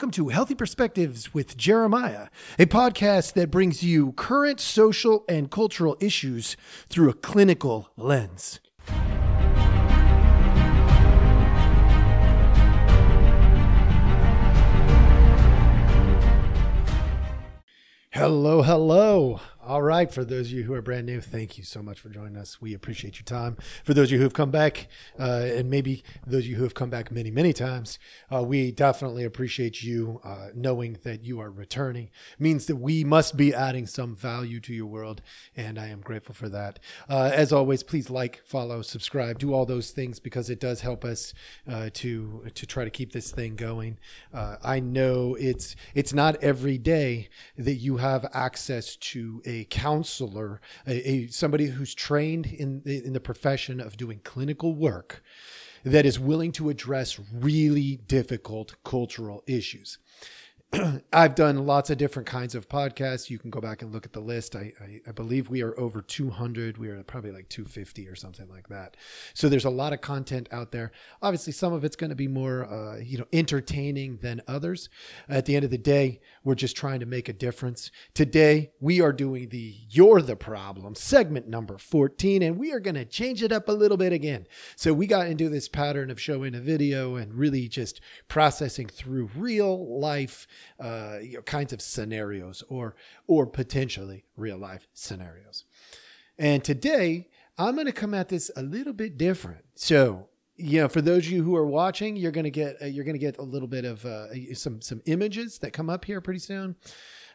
welcome to Healthy Perspectives with Jeremiah, a podcast that brings you current social and cultural issues through a clinical lens. Hello, hello. All right, for those of you who are brand new, thank you so much for joining us. We appreciate your time. For those of you who have come back, uh, and maybe those of you who have come back many, many times, uh, we definitely appreciate you uh, knowing that you are returning. It means that we must be adding some value to your world, and I am grateful for that. Uh, as always, please like, follow, subscribe, do all those things because it does help us uh, to to try to keep this thing going. Uh, I know it's it's not every day that you have access to a counselor, a, a somebody who's trained in in the profession of doing clinical work that is willing to address really difficult cultural issues. I've done lots of different kinds of podcasts. You can go back and look at the list. I, I, I, believe we are over 200. We are probably like 250 or something like that. So there's a lot of content out there. Obviously, some of it's going to be more, uh, you know, entertaining than others. At the end of the day, we're just trying to make a difference. Today, we are doing the "You're the Problem" segment number 14, and we are going to change it up a little bit again. So we got into this pattern of showing a video and really just processing through real life uh, you know, kinds of scenarios or or potentially real life scenarios. And today I'm going to come at this a little bit different. So you know, for those of you who are watching, you're going to get uh, you're going to get a little bit of uh, some some images that come up here pretty soon.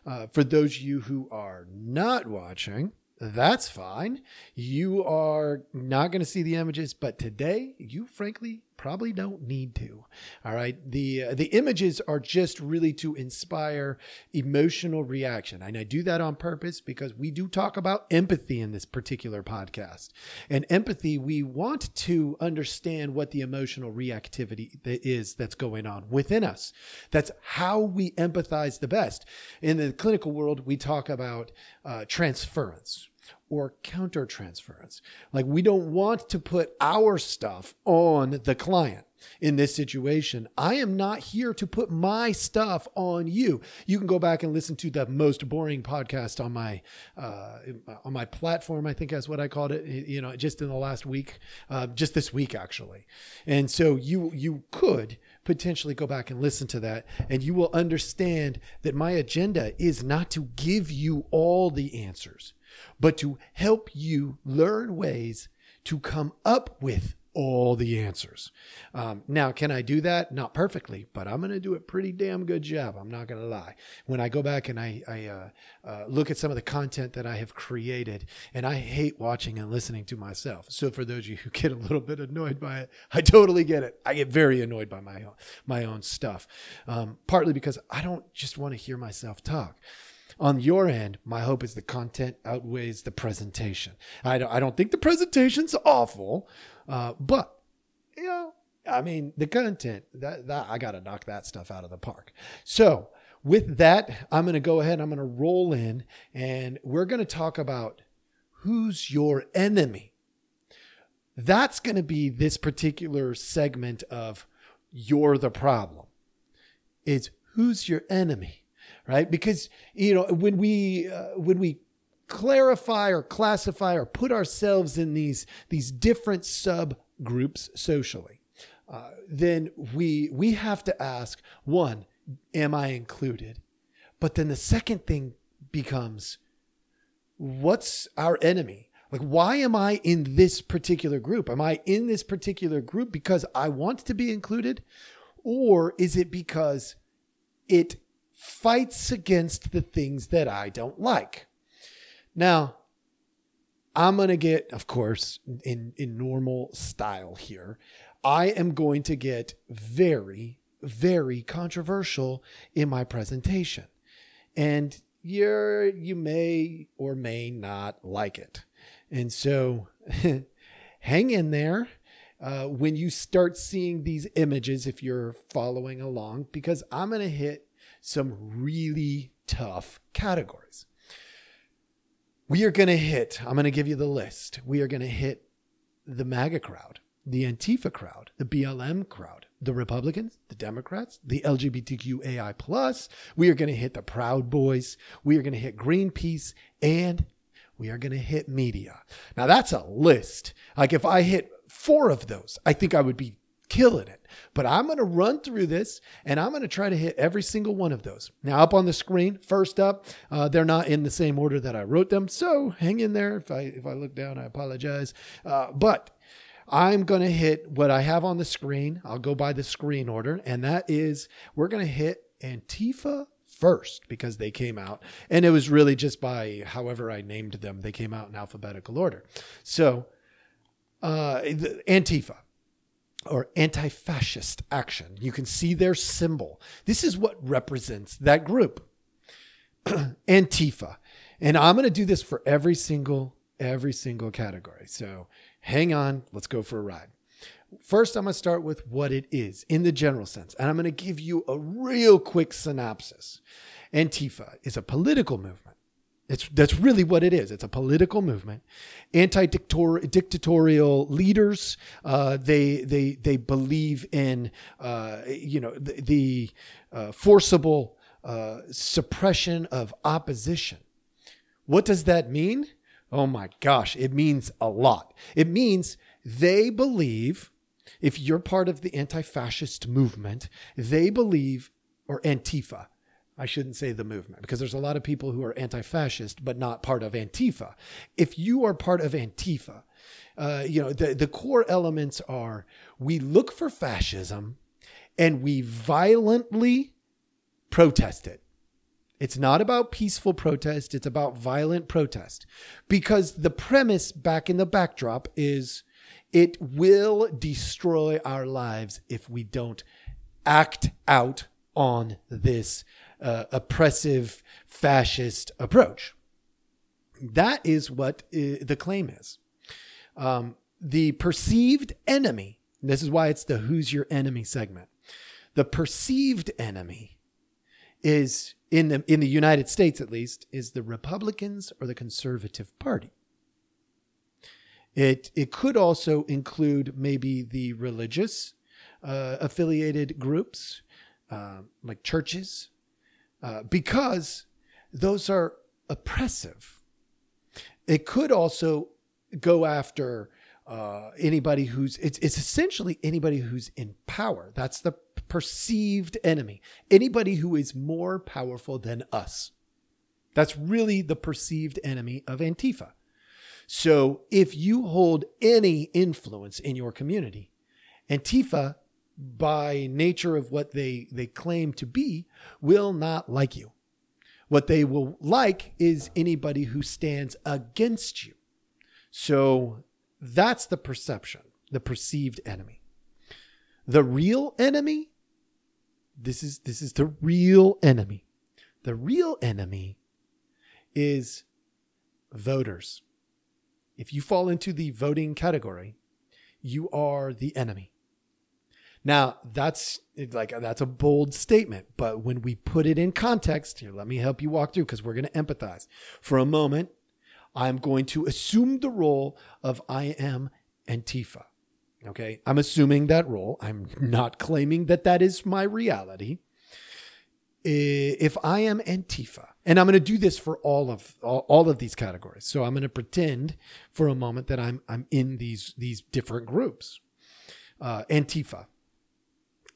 Uh, for those of you who are not watching, that's fine. You are not going to see the images, but today you frankly probably don't need to. All right. The uh, the images are just really to inspire emotional reaction. And I do that on purpose because we do talk about empathy in this particular podcast. And empathy, we want to understand what the emotional reactivity is that's going on within us. That's how we empathize the best. In the clinical world, we talk about uh, transference or countertransference. Like we don't want to put our stuff on the client. In this situation, I am not here to put my stuff on you. You can go back and listen to the most boring podcast on my uh, on my platform. I think that's what I called it. You know, just in the last week, uh, just this week actually. And so you you could potentially go back and listen to that, and you will understand that my agenda is not to give you all the answers but to help you learn ways to come up with all the answers. Um, now, can I do that? Not perfectly, but I'm going to do a pretty damn good job. I'm not going to lie. When I go back and I, I uh, uh, look at some of the content that I have created, and I hate watching and listening to myself. So, for those of you who get a little bit annoyed by it, I totally get it. I get very annoyed by my own, my own stuff, um, partly because I don't just want to hear myself talk on your end, my hope is the content outweighs the presentation. I don't, I don't think the presentation's awful, uh, but you know, I mean, the content that, that I got to knock that stuff out of the park. So with that, I'm going to go ahead. I'm going to roll in, and we're going to talk about who's your enemy. That's going to be this particular segment of you're the problem. It's who's your enemy? Right? Because you know when we uh, when we clarify or classify or put ourselves in these these different subgroups socially, uh, then we we have to ask one: Am I included? But then the second thing becomes, what's our enemy? Like, why am I in this particular group? Am I in this particular group because I want to be included? Or is it because it fights against the things that I don't like. Now, I'm going to get, of course, in, in normal style here, I am going to get very, very controversial in my presentation. And you're, you may or may not like it. And so hang in there. Uh, when you start seeing these images, if you're following along, because I'm going to hit some really tough categories. We are going to hit, I'm going to give you the list. We are going to hit the MAGA crowd. the Antifa crowd, the BLM crowd, the Republicans, the Democrats, the LGBTQAI plus. We are going to hit the Proud Boys. We are going to hit Greenpeace and we are going to hit media. Now that's a list. Like if I hit four of those, I think I would be killing it. But I'm going to run through this and I'm going to try to hit every single one of those. Now, up on the screen, first up, uh, they're not in the same order that I wrote them. So hang in there. If I, if I look down, I apologize. Uh, but I'm going to hit what I have on the screen. I'll go by the screen order. And that is we're going to hit Antifa first because they came out. And it was really just by however I named them, they came out in alphabetical order. So, uh, Antifa or anti fascist action. You can see their symbol. This is what represents that group Antifa. And I'm going to do this for every single every single category. So hang on, let's go for a ride. First, I'm going to start with what it is in the general sense, and I'm going to give you a real quick synopsis. Antifa is a political movement. It's that's really what it is. It's a political movement, anti-dictatorial leaders. Uh, they they they believe in uh, you know the, the uh, forcible uh, suppression of opposition. What does that mean? Oh my gosh, it means a lot. It means they believe, if you're part of the anti fascist movement, they believe, or Antifa, I shouldn't say the movement because there's a lot of people who are anti fascist but not part of Antifa. If you are part of Antifa, uh, you know, the, the core elements are we look for fascism and we violently protest it. It's not about peaceful protest, it's about violent protest. Because the premise back in the backdrop is it will destroy our lives if we don't act out on this uh, oppressive fascist approach. That is what uh, the claim is. Um, the perceived enemy, this is why it's the Who's Your Enemy segment. The perceived enemy is in the in the United States at least is the Republicans or the Conservative Party. It it could also include maybe the religious uh, affiliated groups uh, like churches, uh, because those are oppressive. It could also go after uh, anybody who's it's it's essentially anybody who's in power. That's the perceived enemy, anybody who is more powerful than us. That's really the perceived enemy of Antifa. So if you hold any influence in your community, Antifa, by nature of what they, they claim to be, will not like you. What they will like is anybody who stands against you. So that's the perception, the perceived enemy. The real enemy this is this is the real enemy. The real enemy is voters. If you fall into the voting category, you are the enemy. Now, that's like that's a bold statement, but when we put it in context, here let me help you walk through because we're going to empathize. For a moment, I'm going to assume the role of I am Antifa. Okay. I'm assuming that role. I'm not claiming that that is my reality. If I am Antifa, and I'm going to do this for all of all, all of these categories, so I'm going to pretend for a moment that I'm I'm in these these different groups. Uh, Antifa.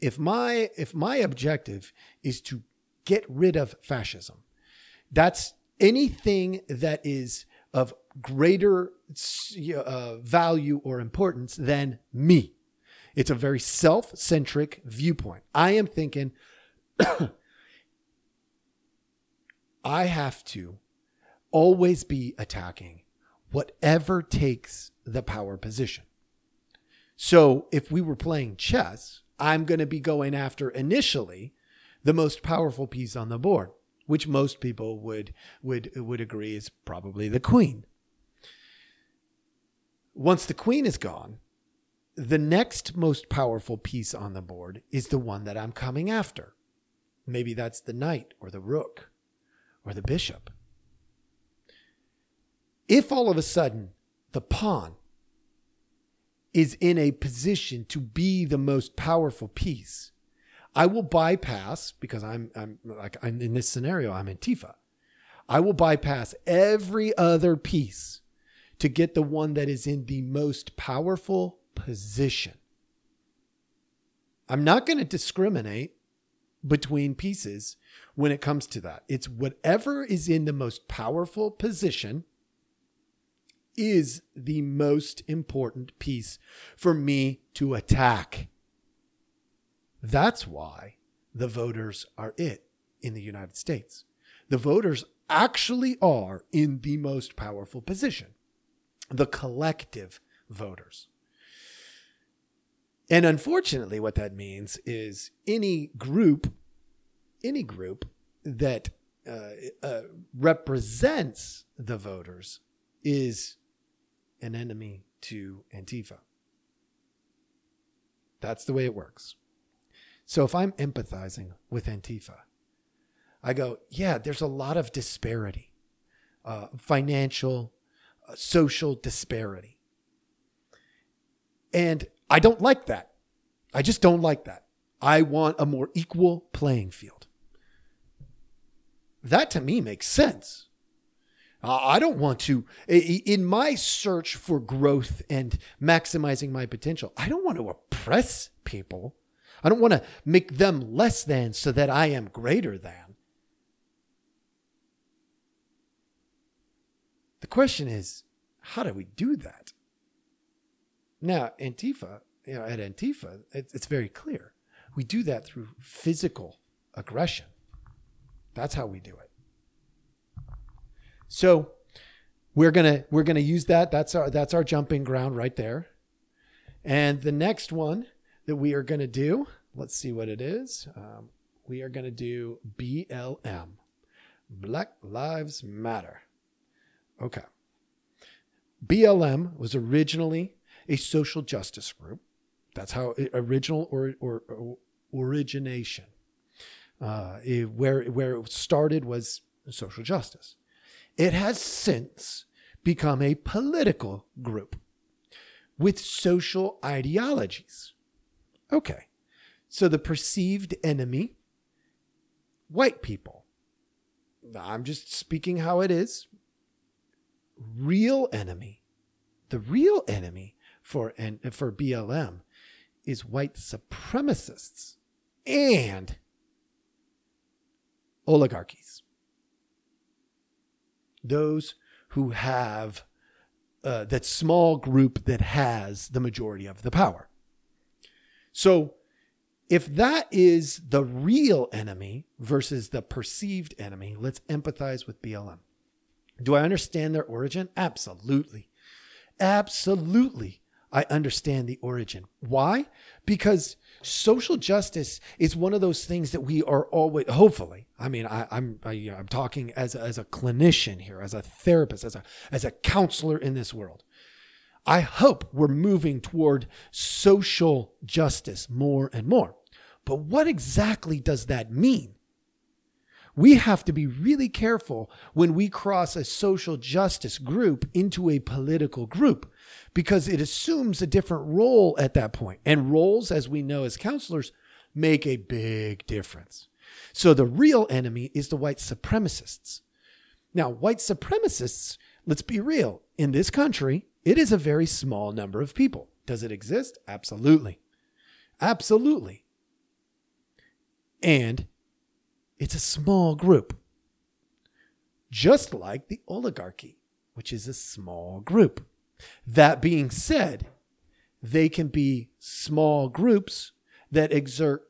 If my if my objective is to get rid of fascism, that's anything that is of greater uh, value or importance than me. It's a very self centric viewpoint. I am thinking, I have to always be attacking whatever takes the power position. So if we were playing chess, I'm going to be going after initially the most powerful piece on the board which most people would would would agree is probably the queen. Once the queen is gone, the next most powerful piece on the board is the one that I'm coming after. Maybe that's the knight or the rook or the bishop. If all of a sudden the pawn is in a position to be the most powerful piece, I will bypass because I'm I'm like I'm in this scenario I'm Antifa. I will bypass every other piece to get the one that is in the most powerful position. I'm not going to discriminate between pieces when it comes to that. It's whatever is in the most powerful position is the most important piece for me to attack. That's why the voters are it in the United States. The voters actually are in the most powerful position the collective voters. And unfortunately, what that means is any group, any group that uh, uh, represents the voters is an enemy to Antifa. That's the way it works. So if I'm empathizing with Antifa, I go, yeah, there's a lot of disparity, uh, financial, uh, social disparity. And I don't like that. I just don't like that. I want a more equal playing field. That to me makes sense. I don't want to, in my search for growth and maximizing my potential, I don't want to oppress people. I don't want to make them less than so that I am greater than. The question is, how do we do that? Now, Antifa, you know, at Antifa, it's very clear. We do that through physical aggression. That's how we do it. So we're gonna we're gonna use that. That's our that's our jumping ground right there. And the next one that we are gonna do, let's see what it is. Um, we are gonna do BLM, Black Lives Matter. Okay. BLM was originally a social justice group. That's how original or, or, or origination. Uh, it, where where it started was social justice. It has since become a political group with social ideologies. Okay, so the perceived enemy, white people. I'm just speaking how it is. Real enemy, the real enemy for and for BLM is white supremacists and oligarchies those who have uh, that small group that has the majority of the power. So, if that is the real enemy versus the perceived enemy, let's empathize with BLM. Do I understand their origin? Absolutely. Absolutely. I understand the origin. Why? Because social justice is one of those things that we are always, hopefully, I mean, I, I'm I, am talking as as a clinician here, as a therapist, as a as a counselor in this world. I hope we're moving toward social justice more and more. But what exactly does that mean? We have to be really careful when we cross a social justice group into a political group because it assumes a different role at that point. And roles, as we know as counselors, make a big difference. So the real enemy is the white supremacists. Now, white supremacists, let's be real, in this country, it is a very small number of people. Does it exist? Absolutely. Absolutely. And it's a small group, just like the oligarchy, which is a small group. That being said, they can be small groups that exert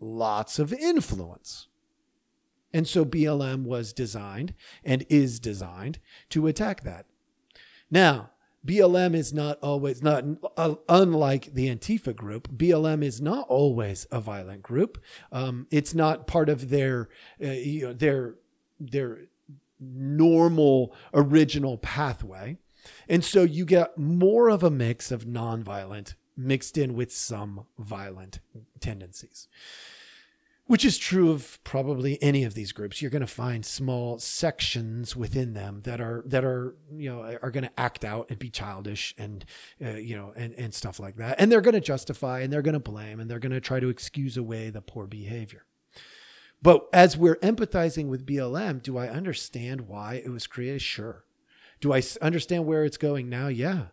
lots of influence. And so BLM was designed and is designed to attack that. Now, BLM is not always not uh, unlike the Antifa group. BLM is not always a violent group. Um, it's not part of their uh, you know, their their normal original pathway, and so you get more of a mix of nonviolent mixed in with some violent tendencies. Which is true of probably any of these groups. You're going to find small sections within them that are that are you know are going to act out and be childish and uh, you know and and stuff like that. And they're going to justify and they're going to blame and they're going to try to excuse away the poor behavior. But as we're empathizing with BLM do I understand why it was created? Sure. Do I understand where it's going now? Yeah.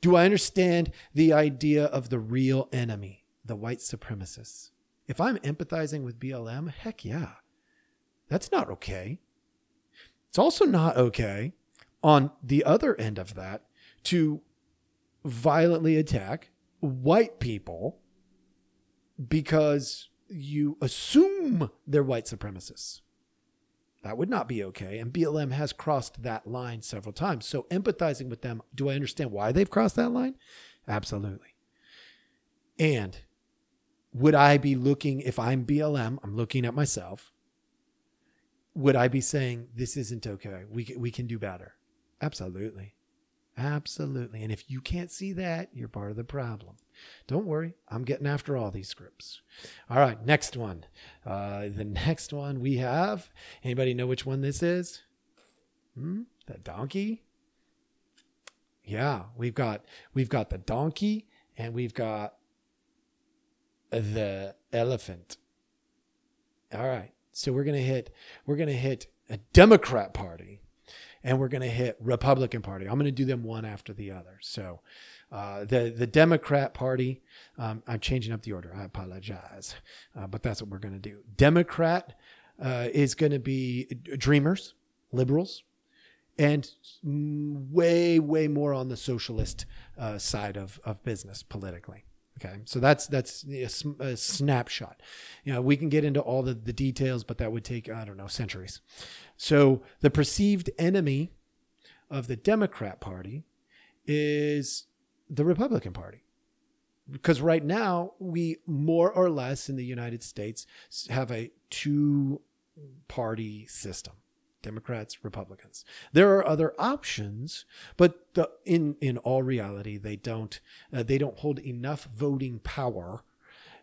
Do I understand the idea of the real enemy the white supremacists if I'm empathizing with BLM, heck yeah. That's not okay. It's also not okay on the other end of that to violently attack white people because you assume they're white supremacists. That would not be okay. And BLM has crossed that line several times. So, empathizing with them, do I understand why they've crossed that line? Absolutely. And would I be looking, if I'm BLM, I'm looking at myself, would I be saying, this isn't okay? We, we can do better? Absolutely. Absolutely. And if you can't see that, you're part of the problem. Don't worry, I'm getting after all these scripts. All right, next one. Uh, the next one we have. Anybody know which one this is? Hmm? The donkey. Yeah, we've got we've got the donkey and we've got the elephant. All right. So we're going to hit we're going to hit a Democrat party and we're going to hit Republican party. I'm going to do them one after the other. So uh, the the Democrat Party, um, I'm changing up the order. I apologize, uh, but that's what we're going to do. Democrat uh, is going to be dreamers, liberals, and way way more on the socialist uh, side of of business politically. Okay, so that's that's a, a, snapshot. You know, we can get into all the, the details, but that would take I don't know centuries. So the perceived enemy of the Democrat Party is the Republican Party, because right now we more or less in the United States have a two party system. Democrats, Republicans. There are other options, but the, in in all reality, they don't uh, they don't hold enough voting power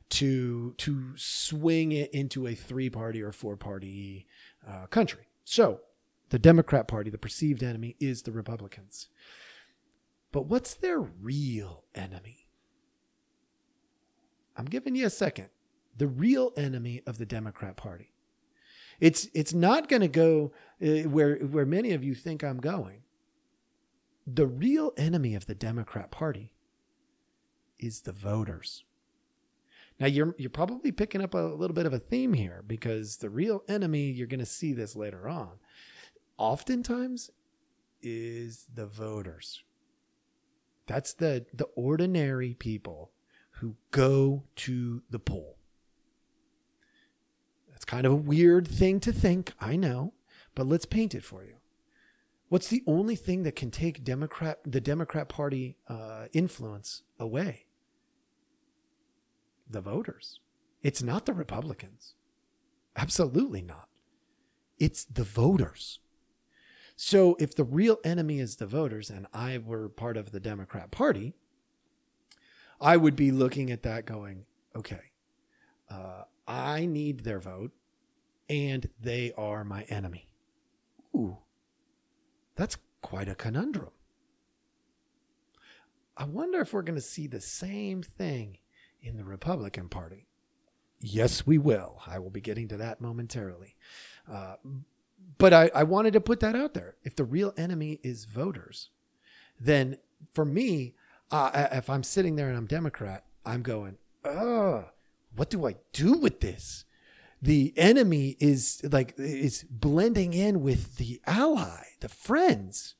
to to swing it into a three party or four party uh, country. So the Democrat Party, the perceived enemy, is the Republicans. But what's their real enemy? I'm giving you a second. The real enemy of the Democrat Party it's it's not going to go uh, where where many of you think I'm going. The real enemy of the Democrat Party is the voters. Now you're you're probably picking up a little bit of a theme here because the real enemy you're going to see this later on. Oftentimes is the voters. That's the the ordinary people who go to the poll. It's kind of a weird thing to think, I know, but let's paint it for you. What's the only thing that can take Democrat the Democrat Party uh, influence away? The voters. It's not the Republicans. Absolutely not. It's the voters. So if the real enemy is the voters and I were part of the Democrat Party, I would be looking at that going, okay, uh, I need their vote, and they are my enemy. Ooh, that's quite a conundrum. I wonder if we're going to see the same thing in the Republican Party. Yes, we will. I will be getting to that momentarily. Uh, but I, I wanted to put that out there. If the real enemy is voters, then for me, uh, if I'm sitting there and I'm Democrat, I'm going, oh, what do I do with this? The enemy is like is blending in with the ally, the friends.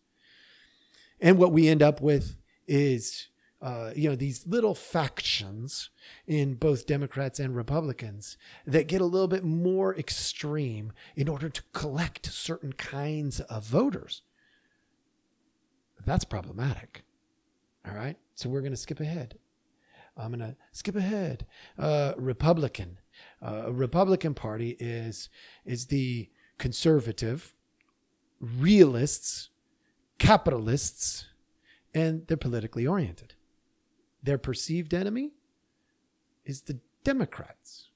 And what we end up with is uh, you know these little factions in both Democrats and Republicans that get a little bit more extreme in order to collect certain kinds of voters. That's problematic. All right, so we're going to skip ahead. I'm going to skip ahead. Uh, Republican. Uh, Republican Party is is the conservative, realists, capitalists, and they're politically oriented. Their perceived enemy is the Democrats.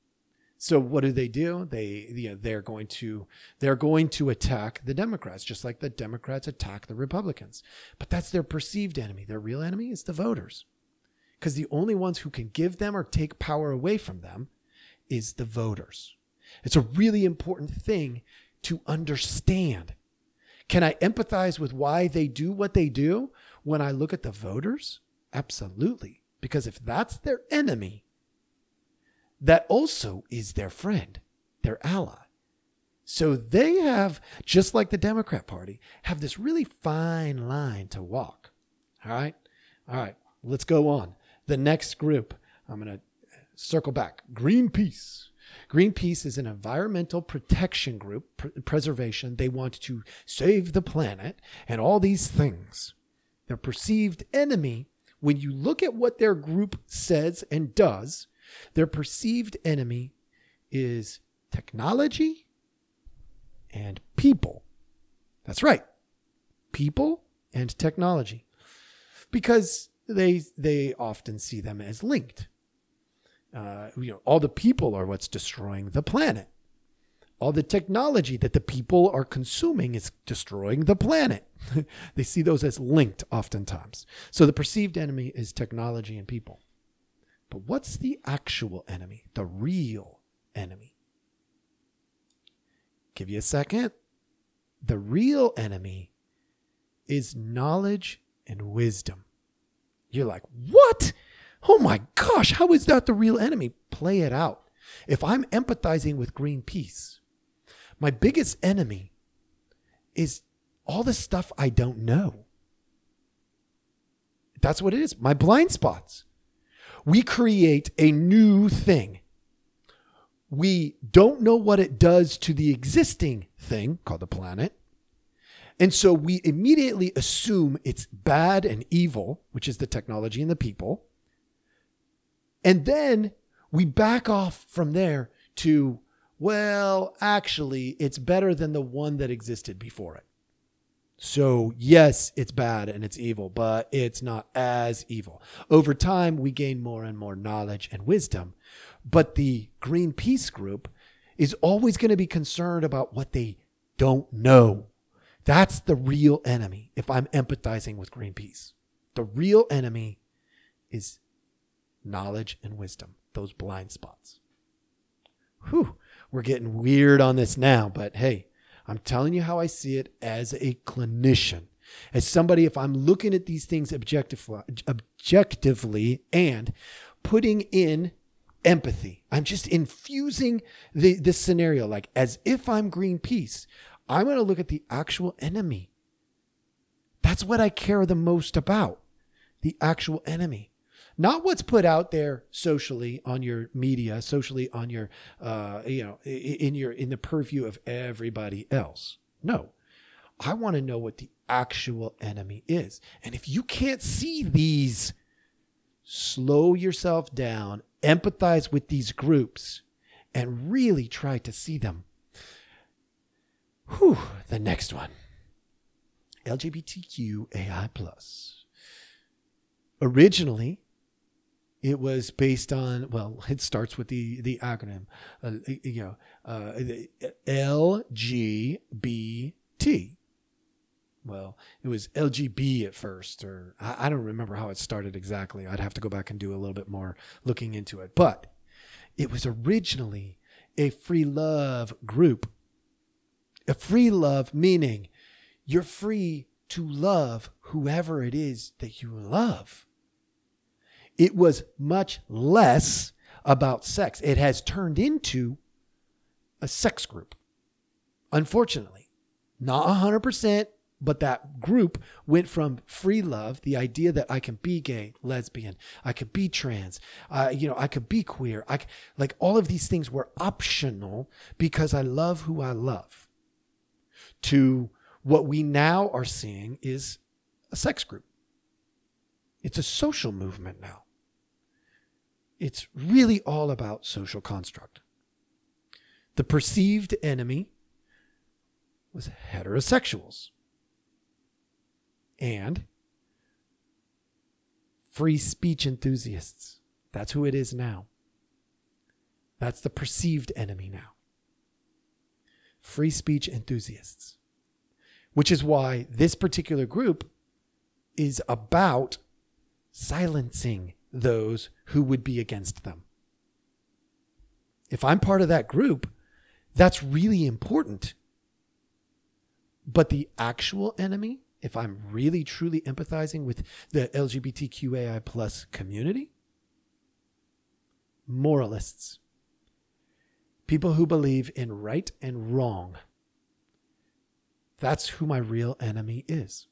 So what do they do? They you know, they're going to they're going to attack the Democrats just like the Democrats attack the Republicans. But that's their perceived enemy. Their real enemy is the voters. Cuz the only ones who can give them or take power away from them is the voters. It's a really important thing to understand. Can I empathize with why they do what they do when I look at the voters? Absolutely. Because if that's their enemy, that also is their friend, their ally. So they have, just like the Democrat Party, have this really fine line to walk. All right. All right. Let's go on. The next group, I'm going to uh, circle back Greenpeace. Greenpeace is an environmental protection group, pr- preservation. They want to save the planet and all these things. Their perceived enemy, when you look at what their group says and does, their perceived enemy is technology and people. That's right. People and technology. Because they they often see them as linked. Uh, you know, all the people are what's destroying the planet. All the technology that the people are consuming is destroying the planet. they see those as linked oftentimes. So the perceived enemy is technology and people. But what's the actual enemy? The real enemy? Give you a second. The real enemy is knowledge and wisdom. You're like, what? Oh my gosh, how is that the real enemy? Play it out. If I'm empathizing with Greenpeace, my biggest enemy is all the stuff I don't know. That's what it is. My blind spots. We create a new thing. We don't know what it does to the existing thing called the planet. And so we immediately assume it's bad and evil, which is the technology and the people. And then we back off from there to, well, actually, it's better than the one that existed before it. So, yes, it's bad and it's evil, but it's not as evil. Over time, we gain more and more knowledge and wisdom. But the Greenpeace group is always going to be concerned about what they don't know. That's the real enemy if I'm empathizing with Greenpeace. The real enemy is knowledge and wisdom, those blind spots. Whew, we're getting weird on this now, but hey, I'm telling you how I see it as a clinician. As somebody, if I'm looking at these things objectively, objectively and putting in empathy, I'm just infusing the, this scenario like as if I'm Greenpeace. I'm going to look at the actual enemy. That's what I care the most about the actual enemy not what's put out there socially on your media, socially on your, uh, you know, in your in the purview of everybody else. No, I want to know what the actual enemy is, and if you can't see these, slow yourself down, empathize with these groups, and really try to see them. Whew, the next one. LGBTQAI plus. Originally, it was based on well it starts with the the acronym uh, you know uh, lgbt well it was lgb at first or I, I don't remember how it started exactly i'd have to go back and do a little bit more looking into it but it was originally a free love group a free love meaning you're free to love whoever it is that you love it was much less about sex. It has turned into a sex group. Unfortunately, not 100%, but that group went from free love, the idea that I can be gay, lesbian, I could be trans, uh, you know, I could be queer. I like all of these things were optional because I love who I love. To what we now are seeing is a sex group. It's a social movement now it's really all about social construct. The perceived enemy was heterosexuals and free speech enthusiasts. That's who it is now. That's the perceived enemy now. Free speech enthusiasts. Which is why this particular group is about silencing those who would be against them. If I'm part of that group, that's really important. But the actual enemy, if I'm really truly empathizing with the LGBTQAI plus community, moralists, people who believe in right and wrong, that's who my real enemy is.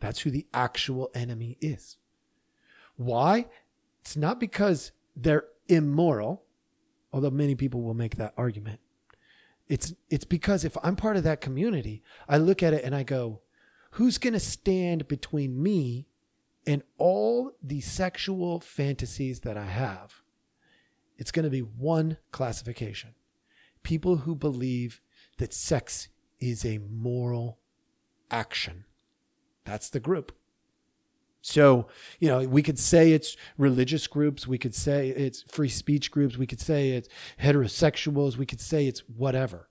That's who the actual enemy is. Why? It's not because they're immoral, although many people will make that argument. It's it's because if I'm part of that community, I look at it and I go, who's going to stand between me and all the sexual fantasies that I have? It's going to be one classification. People who believe that sex is a moral action. That's the group. So, you know, we could say it's religious groups. We could say it's free speech groups. We could say it's heterosexuals. We could say it's whatever.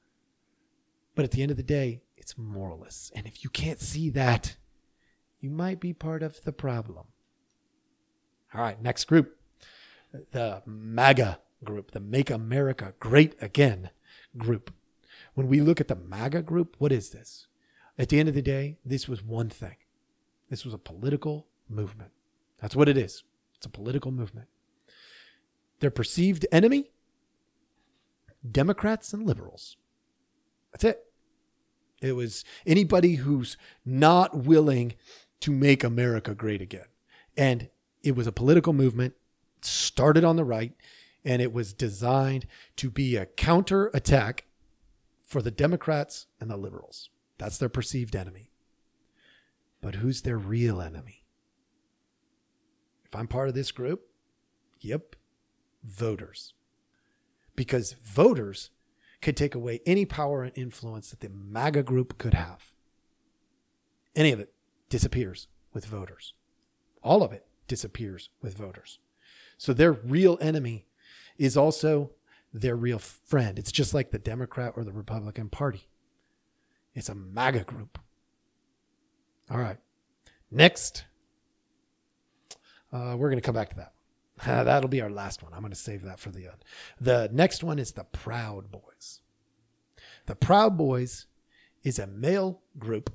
But at the end of the day, it's moralists. And if you can't see that, you might be part of the problem. All right, next group the MAGA group, the Make America Great Again group. When we look at the MAGA group, what is this? At the end of the day, this was one thing. This was a political movement. That's what it is. It's a political movement. Their perceived enemy Democrats and liberals. That's it. It was anybody who's not willing to make America great again. And it was a political movement, started on the right, and it was designed to be a counter attack for the Democrats and the liberals. That's their perceived enemy. But who's their real enemy? If I'm part of this group, yep, voters. Because voters could take away any power and influence that the MAGA group could have. Any of it disappears with voters. All of it disappears with voters. So their real enemy is also their real friend. It's just like the Democrat or the Republican Party. It's a MAGA group. All right. Next, uh, we're going to come back to that. That'll be our last one. I'm going to save that for the end. The next one is the Proud Boys. The Proud Boys is a male group,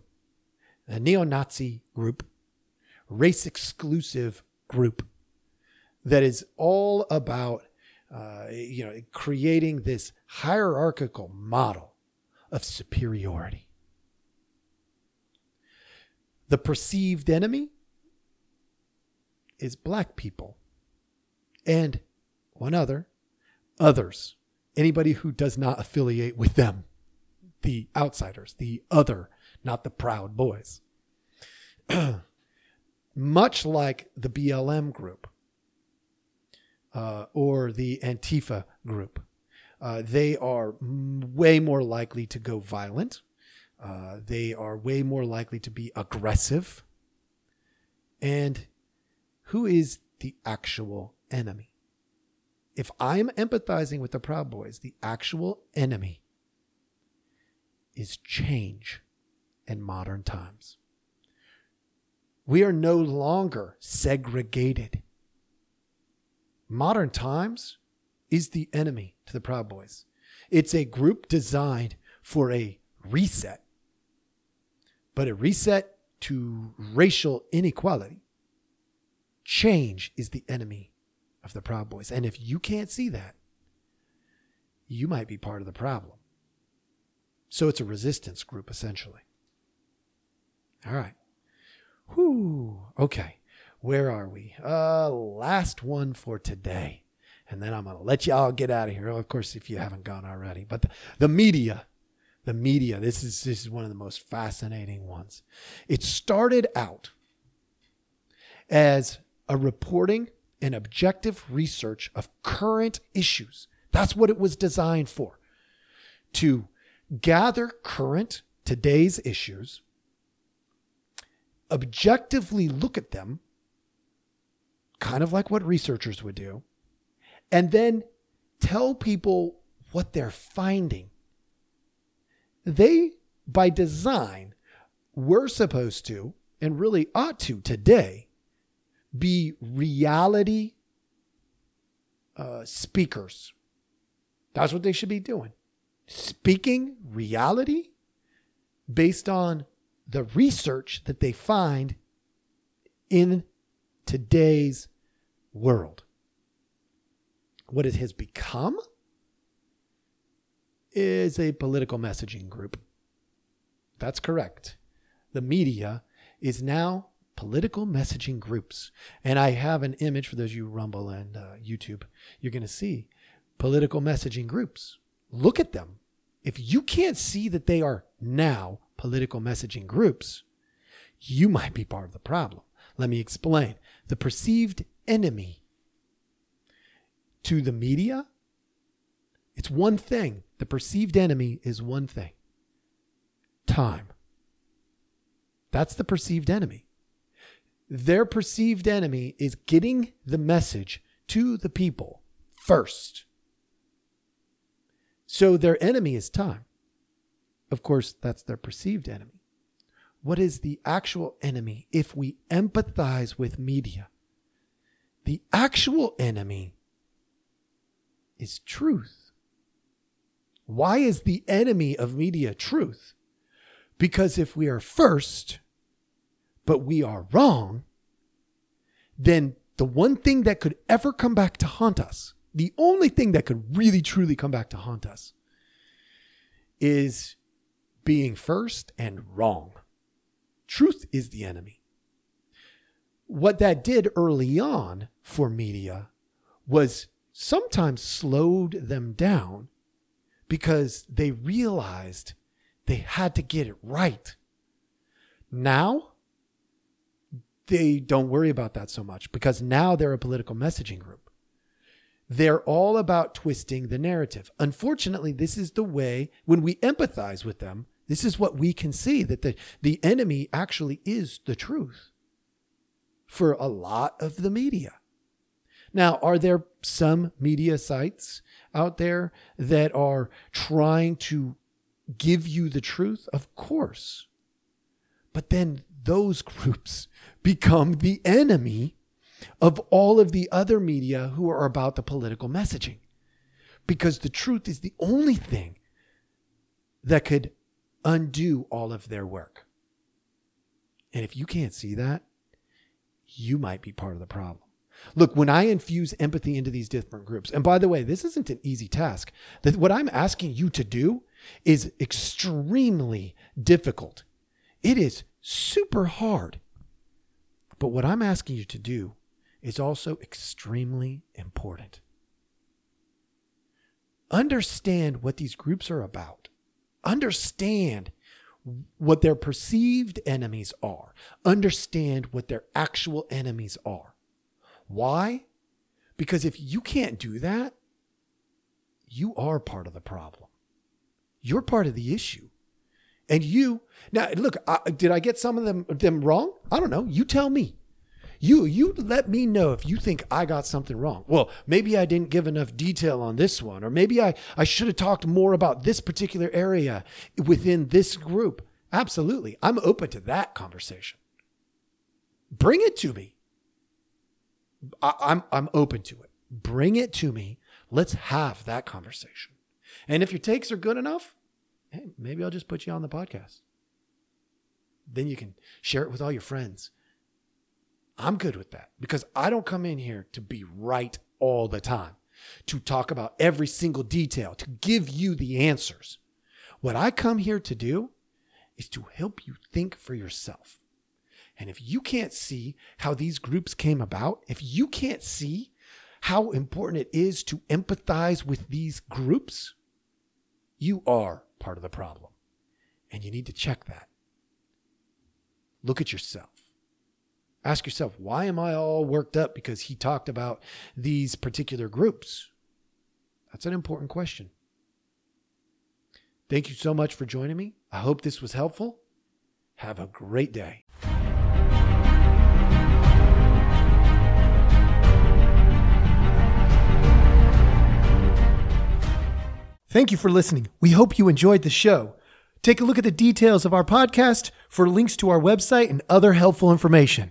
a neo Nazi group, race exclusive group that is all about uh, you know creating this hierarchical model of superiority. The perceived enemy is black people and one other, others, anybody who does not affiliate with them, the outsiders, the other, not the proud boys. Much like the BLM group uh, or the Antifa group, uh, they are way more likely to go violent. Uh, they are way more likely to be aggressive. And who is the actual enemy? If I'm empathizing with the Proud Boys, the actual enemy is change in modern times. We are no longer segregated. Modern times is the enemy to the Proud Boys. It's a group designed for a reset, but a reset to racial inequality Change is the enemy of the Proud Boys. And if you can't see that, you might be part of the problem. So it's a resistance group, essentially. All right. Whew. Okay. Where are we? Uh, last one for today. And then I'm going to let you all get out of here. of course, if you haven't gone already. But the, the media, the media, this is, this is one of the most fascinating ones. It started out as a reporting and objective research of current issues. That's what it was designed for. To gather current, today's issues, objectively look at them, kind of like what researchers would do, and then tell people what they're finding. They, by design, were supposed to, and really ought to today, be reality uh, speakers. That's what they should be doing. Speaking reality based on the research that they find in today's world. What it has become is a political messaging group. That's correct. The media is now political messaging groups. And I have an image for those you Rumble and uh, YouTube. You're going to see political messaging groups. Look at them. If you can't see that they are now political messaging groups, you might be part of the problem. Let me explain. The perceived enemy to the media, it's one thing. The perceived enemy is one thing time. That's the perceived enemy. Their perceived enemy is getting the message to the people first. So their enemy is time. Of course, that's their perceived enemy. What is the actual enemy if we empathize with media? The actual enemy is truth. Why is the enemy of media truth? Because if we are first, but we are wrong, then the one thing that could ever come back to haunt us, the only thing that could really truly come back to haunt us, is being first and wrong. Truth is the enemy. What that did early on for media was sometimes slowed them down because they realized they had to get it right. Now, they don't worry about that so much because now they're a political messaging group. They're all about twisting the narrative. Unfortunately, this is the way when we empathize with them, this is what we can see that the, the enemy actually is the truth for a lot of the media. Now, are there some media sites out there that are trying to give you the truth? Of course. But then those groups become the enemy of all of the other media who are about the political messaging. Because the truth is the only thing that could undo all of their work. And if you can't see that, you might be part of the problem. Look, when I infuse empathy into these different groups, and by the way, this isn't an easy task. That what I'm asking you to do is extremely difficult. It is super hard. But what I'm asking you to do is also extremely important. Understand what these groups are about. Understand what their perceived enemies are. Understand what their actual enemies are. Why? Because if you can't do that, you are part of the problem. You're part of the issue. And you now look, I, did I get some of them them wrong? I don't know. You tell me. You you let me know if you think I got something wrong. Well, maybe I didn't give enough detail on this one, or maybe I, I should have talked more about this particular area within this group. Absolutely. I'm open to that conversation. Bring it to me. I, I'm I'm open to it. Bring it to me. Let's have that conversation. And if your takes are good enough, hey, maybe I'll just put you on the podcast. Then you can share it with all your friends. I'm good with that because I don't come in here to be right all the time, to talk about every single detail, to give you the answers. What I come here to do is to help you think for yourself. And if you can't see how these groups came about, if you can't see how important it is to empathize with these groups, you are part of the problem. And you need to check that. Look at yourself. Ask yourself, why am I all worked up because he talked about these particular groups? That's an important question. Thank you so much for joining me. I hope this was helpful. Have a great day. Thank you for listening. We hope you enjoyed the show. Take a look at the details of our podcast for links to our website and other helpful information.